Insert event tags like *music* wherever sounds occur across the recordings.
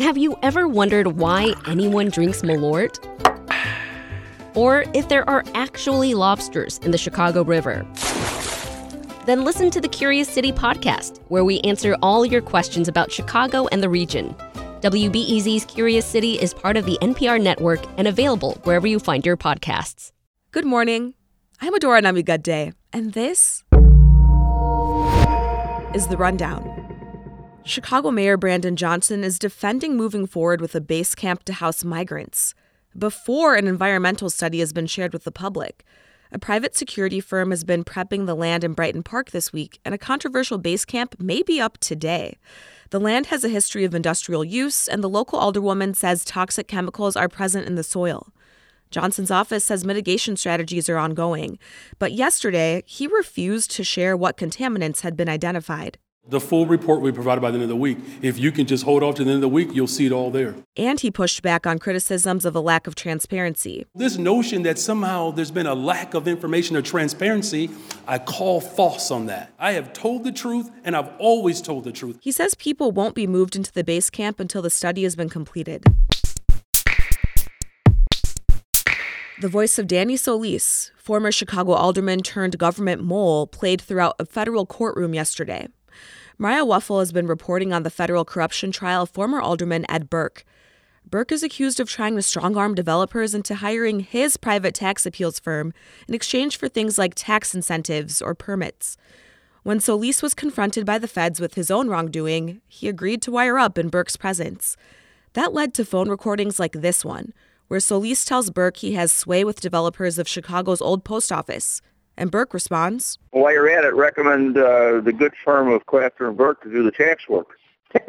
Have you ever wondered why anyone drinks Malort? Or if there are actually lobsters in the Chicago River? Then listen to the Curious City podcast, where we answer all your questions about Chicago and the region. WBEZ's Curious City is part of the NPR network and available wherever you find your podcasts. Good morning. I'm Adora Namigadde, and this is The Rundown. Chicago Mayor Brandon Johnson is defending moving forward with a base camp to house migrants before an environmental study has been shared with the public. A private security firm has been prepping the land in Brighton Park this week, and a controversial base camp may be up today. The land has a history of industrial use, and the local alderwoman says toxic chemicals are present in the soil. Johnson's office says mitigation strategies are ongoing, but yesterday he refused to share what contaminants had been identified. The full report will be provided by the end of the week. If you can just hold off to the end of the week, you'll see it all there. And he pushed back on criticisms of a lack of transparency. This notion that somehow there's been a lack of information or transparency, I call false on that. I have told the truth, and I've always told the truth. He says people won't be moved into the base camp until the study has been completed. The voice of Danny Solis, former Chicago alderman turned government mole, played throughout a federal courtroom yesterday. Mariah Woelfel has been reporting on the federal corruption trial of former alderman Ed Burke. Burke is accused of trying to strong arm developers into hiring his private tax appeals firm in exchange for things like tax incentives or permits. When Solis was confronted by the feds with his own wrongdoing, he agreed to wire up in Burke's presence. That led to phone recordings like this one, where Solis tells Burke he has sway with developers of Chicago's old post office. And Burke responds, While you're at it, recommend uh, the good firm of Klafter and Burke to do the tax work. *laughs*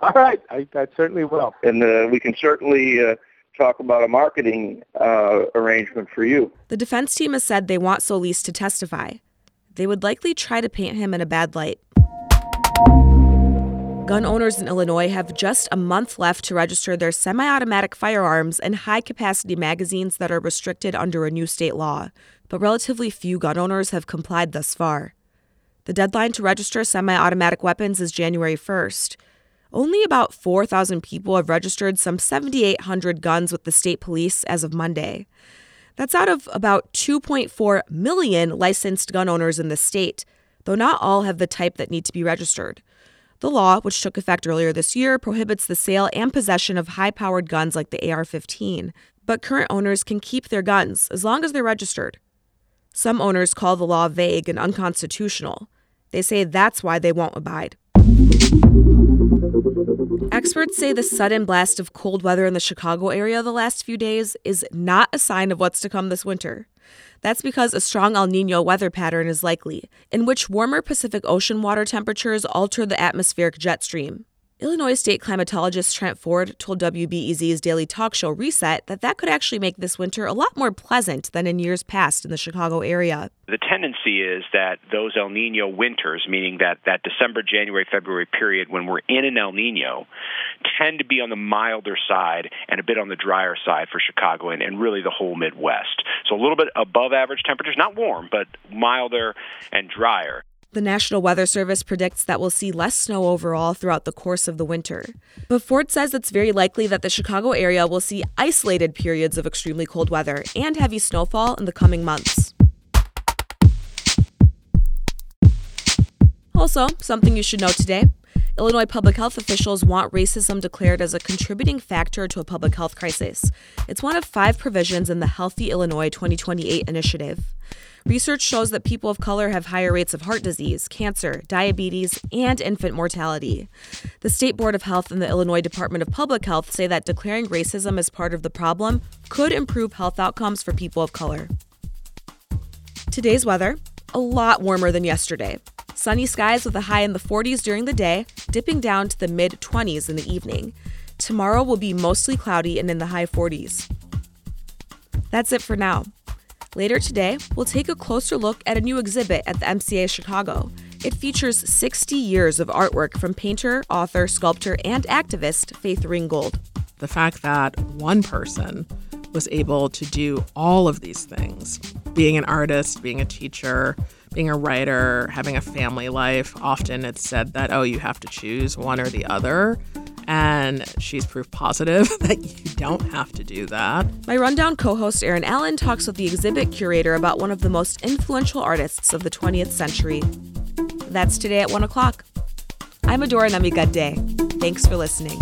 All right, I, I certainly will. And uh, we can certainly uh, talk about a marketing uh, arrangement for you. The defense team has said they want Solis to testify. They would likely try to paint him in a bad light. Gun owners in Illinois have just a month left to register their semi automatic firearms and high capacity magazines that are restricted under a new state law, but relatively few gun owners have complied thus far. The deadline to register semi automatic weapons is January 1st. Only about 4,000 people have registered some 7,800 guns with the state police as of Monday. That's out of about 2.4 million licensed gun owners in the state, though not all have the type that need to be registered. The law, which took effect earlier this year, prohibits the sale and possession of high powered guns like the AR 15, but current owners can keep their guns as long as they're registered. Some owners call the law vague and unconstitutional. They say that's why they won't abide. Experts say the sudden blast of cold weather in the Chicago area the last few days is not a sign of what's to come this winter. That's because a strong El Nino weather pattern is likely, in which warmer Pacific Ocean water temperatures alter the atmospheric jet stream. Illinois state climatologist Trent Ford told WBEZ's daily talk show Reset that that could actually make this winter a lot more pleasant than in years past in the Chicago area. The tendency is that those El Nino winters, meaning that that December, January, February period when we're in an El Nino, tend to be on the milder side and a bit on the drier side for Chicago and, and really the whole Midwest. So a little bit above average temperatures, not warm, but milder and drier. The National Weather Service predicts that we'll see less snow overall throughout the course of the winter. But Ford says it's very likely that the Chicago area will see isolated periods of extremely cold weather and heavy snowfall in the coming months. Also, something you should know today Illinois public health officials want racism declared as a contributing factor to a public health crisis. It's one of five provisions in the Healthy Illinois 2028 initiative. Research shows that people of color have higher rates of heart disease, cancer, diabetes, and infant mortality. The State Board of Health and the Illinois Department of Public Health say that declaring racism as part of the problem could improve health outcomes for people of color. Today's weather a lot warmer than yesterday. Sunny skies with a high in the 40s during the day, dipping down to the mid 20s in the evening. Tomorrow will be mostly cloudy and in the high 40s. That's it for now. Later today, we'll take a closer look at a new exhibit at the MCA Chicago. It features 60 years of artwork from painter, author, sculptor, and activist Faith Ringgold. The fact that one person was able to do all of these things being an artist, being a teacher, being a writer, having a family life often it's said that, oh, you have to choose one or the other. And she's proof positive *laughs* that you don't have to do that. My Rundown co host Erin Allen talks with the exhibit curator about one of the most influential artists of the 20th century. That's today at 1 o'clock. I'm Adora Namigadde. Thanks for listening.